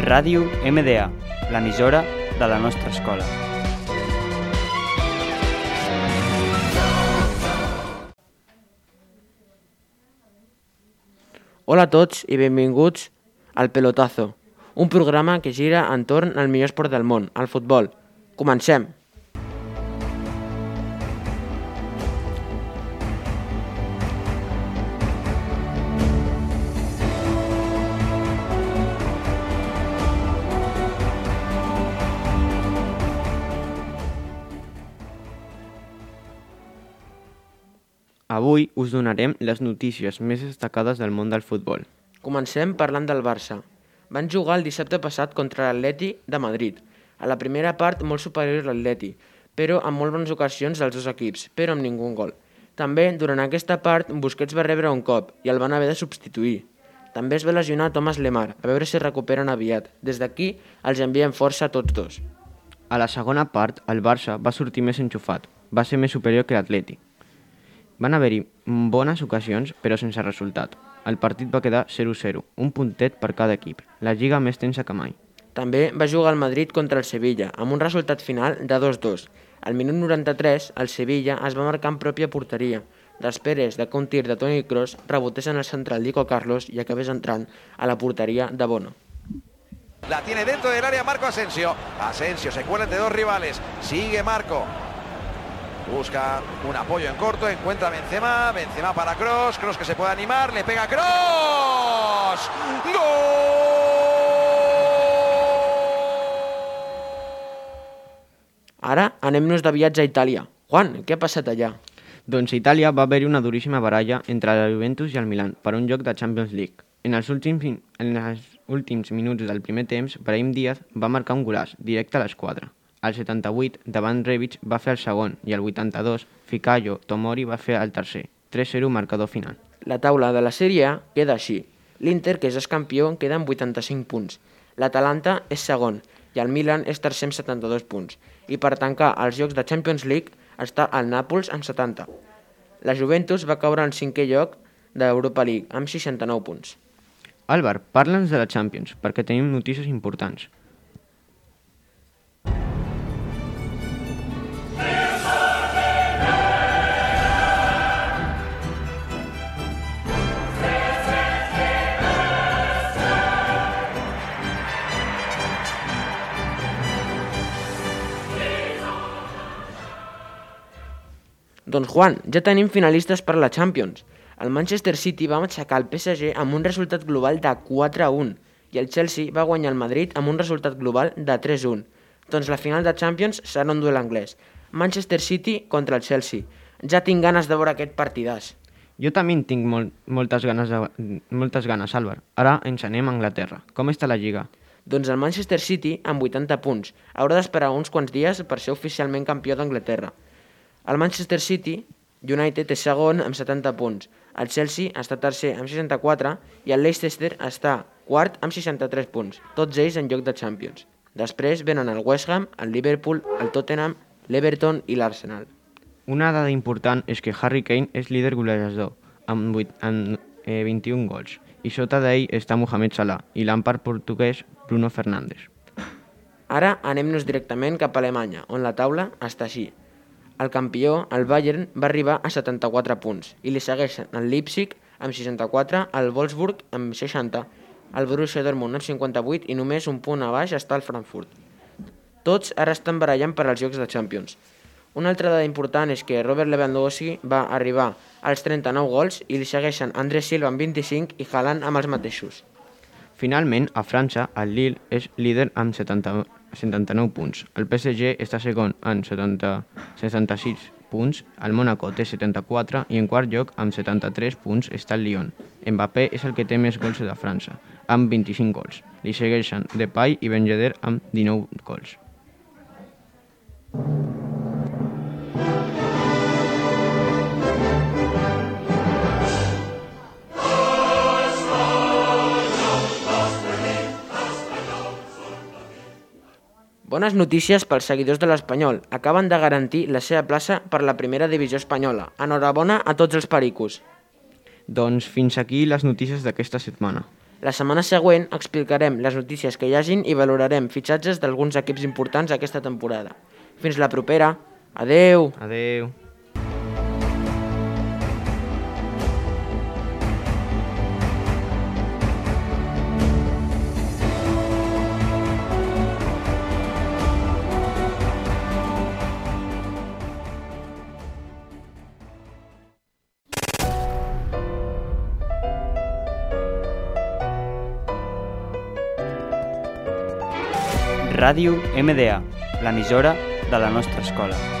Ràdio MDA, l'emissora de la nostra escola. Hola a tots i benvinguts al Pelotazo, un programa que gira entorn al millor esport del món, el futbol. Comencem! Avui us donarem les notícies més destacades del món del futbol. Comencem parlant del Barça. Van jugar el dissabte passat contra l'Atleti de Madrid. A la primera part molt superior l'Atleti, però amb molt bones ocasions dels dos equips, però amb ningú gol. També, durant aquesta part, Busquets va rebre un cop i el van haver de substituir. També es va lesionar Thomas Lemar, a veure si recuperen aviat. Des d'aquí els enviem força a tots dos. A la segona part, el Barça va sortir més enxufat. Va ser més superior que l'Atleti. Van haver-hi bones ocasions, però sense resultat. El partit va quedar 0-0, un puntet per cada equip, la lliga més tensa que mai. També va jugar el Madrid contra el Sevilla, amb un resultat final de 2-2. Al minut 93, el Sevilla es va marcar en pròpia porteria, després de que un tir de Toni Kroos rebotés en el central Dico Carlos i acabés entrant a la porteria de Bono. La tiene dentro del área Marco Asensio. Asensio se cuela entre dos rivales. Sigue Marco. Busca un apoyo en corto, encuentra a Benzema, Benzema para Cross, Cross que se puede animar, le pega Cross. ¡Gol! Ara anem-nos de viatge a Itàlia. Juan, què ha passat allà? Doncs a Itàlia va haver-hi una duríssima baralla entre la Juventus i el Milan per un joc de Champions League. En els últims, en els últims minuts del primer temps, Brahim Díaz va marcar un golaç directe a l'esquadra. Al 78, davant Rebic va fer el segon i al 82, Ficayo Tomori va fer el tercer. 3-0 marcador final. La taula de la Sèrie A queda així. L'Inter, que és el campió, queda amb 85 punts. L'Atalanta és segon i el Milan és tercer amb 72 punts. I per tancar els jocs de Champions League està el Nàpols amb 70. La Juventus va caure en cinquè lloc d'Europa League amb 69 punts. Álvar, parla'ns de la Champions, perquè tenim notícies importants. Doncs Juan, ja tenim finalistes per la Champions. El Manchester City va aixecar el PSG amb un resultat global de 4-1 i el Chelsea va guanyar el Madrid amb un resultat global de 3-1. Doncs la final de Champions serà un duel anglès. Manchester City contra el Chelsea. Ja tinc ganes de veure aquest partidàs. Jo també en tinc molt, moltes, ganes de, moltes ganes, Álvar. Ara ens anem a Anglaterra. Com està la Lliga? Doncs el Manchester City, amb 80 punts, haurà d'esperar uns quants dies per ser oficialment campió d'Anglaterra. El Manchester City United és segon amb 70 punts, el Chelsea està tercer amb 64 i el Leicester està quart amb 63 punts, tots ells en lloc de Champions. Després venen el West Ham, el Liverpool, el Tottenham, l'Everton i l'Arsenal. Una dada important és que Harry Kane és líder golejador, amb, 8, amb eh, 21 gols, i sota d'ell està Mohamed Salah i l'empar portuguès Bruno Fernández. Ara anem-nos directament cap a Alemanya, on la taula està així. El campió, el Bayern, va arribar a 74 punts i li segueixen el Leipzig amb 64, el Wolfsburg amb 60, el Borussia Dortmund amb 58 i només un punt a baix està el Frankfurt. Tots ara estan barallant per als Jocs de Champions. Una altra dada important és que Robert Lewandowski va arribar als 39 gols i li segueixen André Silva amb 25 i Haaland amb els mateixos. Finalment, a França, el Lille és líder amb 70, 79 punts. El PSG està segon amb 70, 76 punts, el Mónaco té 74 i en quart lloc amb 73 punts està el Lyon. Mbappé és el que té més gols de França, amb 25 gols. Li segueixen Depay i Ben amb 19 gols. Bones notícies pels seguidors de l'Espanyol. Acaben de garantir la seva plaça per la primera divisió espanyola. Enhorabona a tots els pericos. Doncs fins aquí les notícies d'aquesta setmana. La setmana següent explicarem les notícies que hi hagin i valorarem fitxatges d'alguns equips importants aquesta temporada. Fins la propera. Adeu! Adeu. Ràdio MDA, l'emissora de la nostra escola.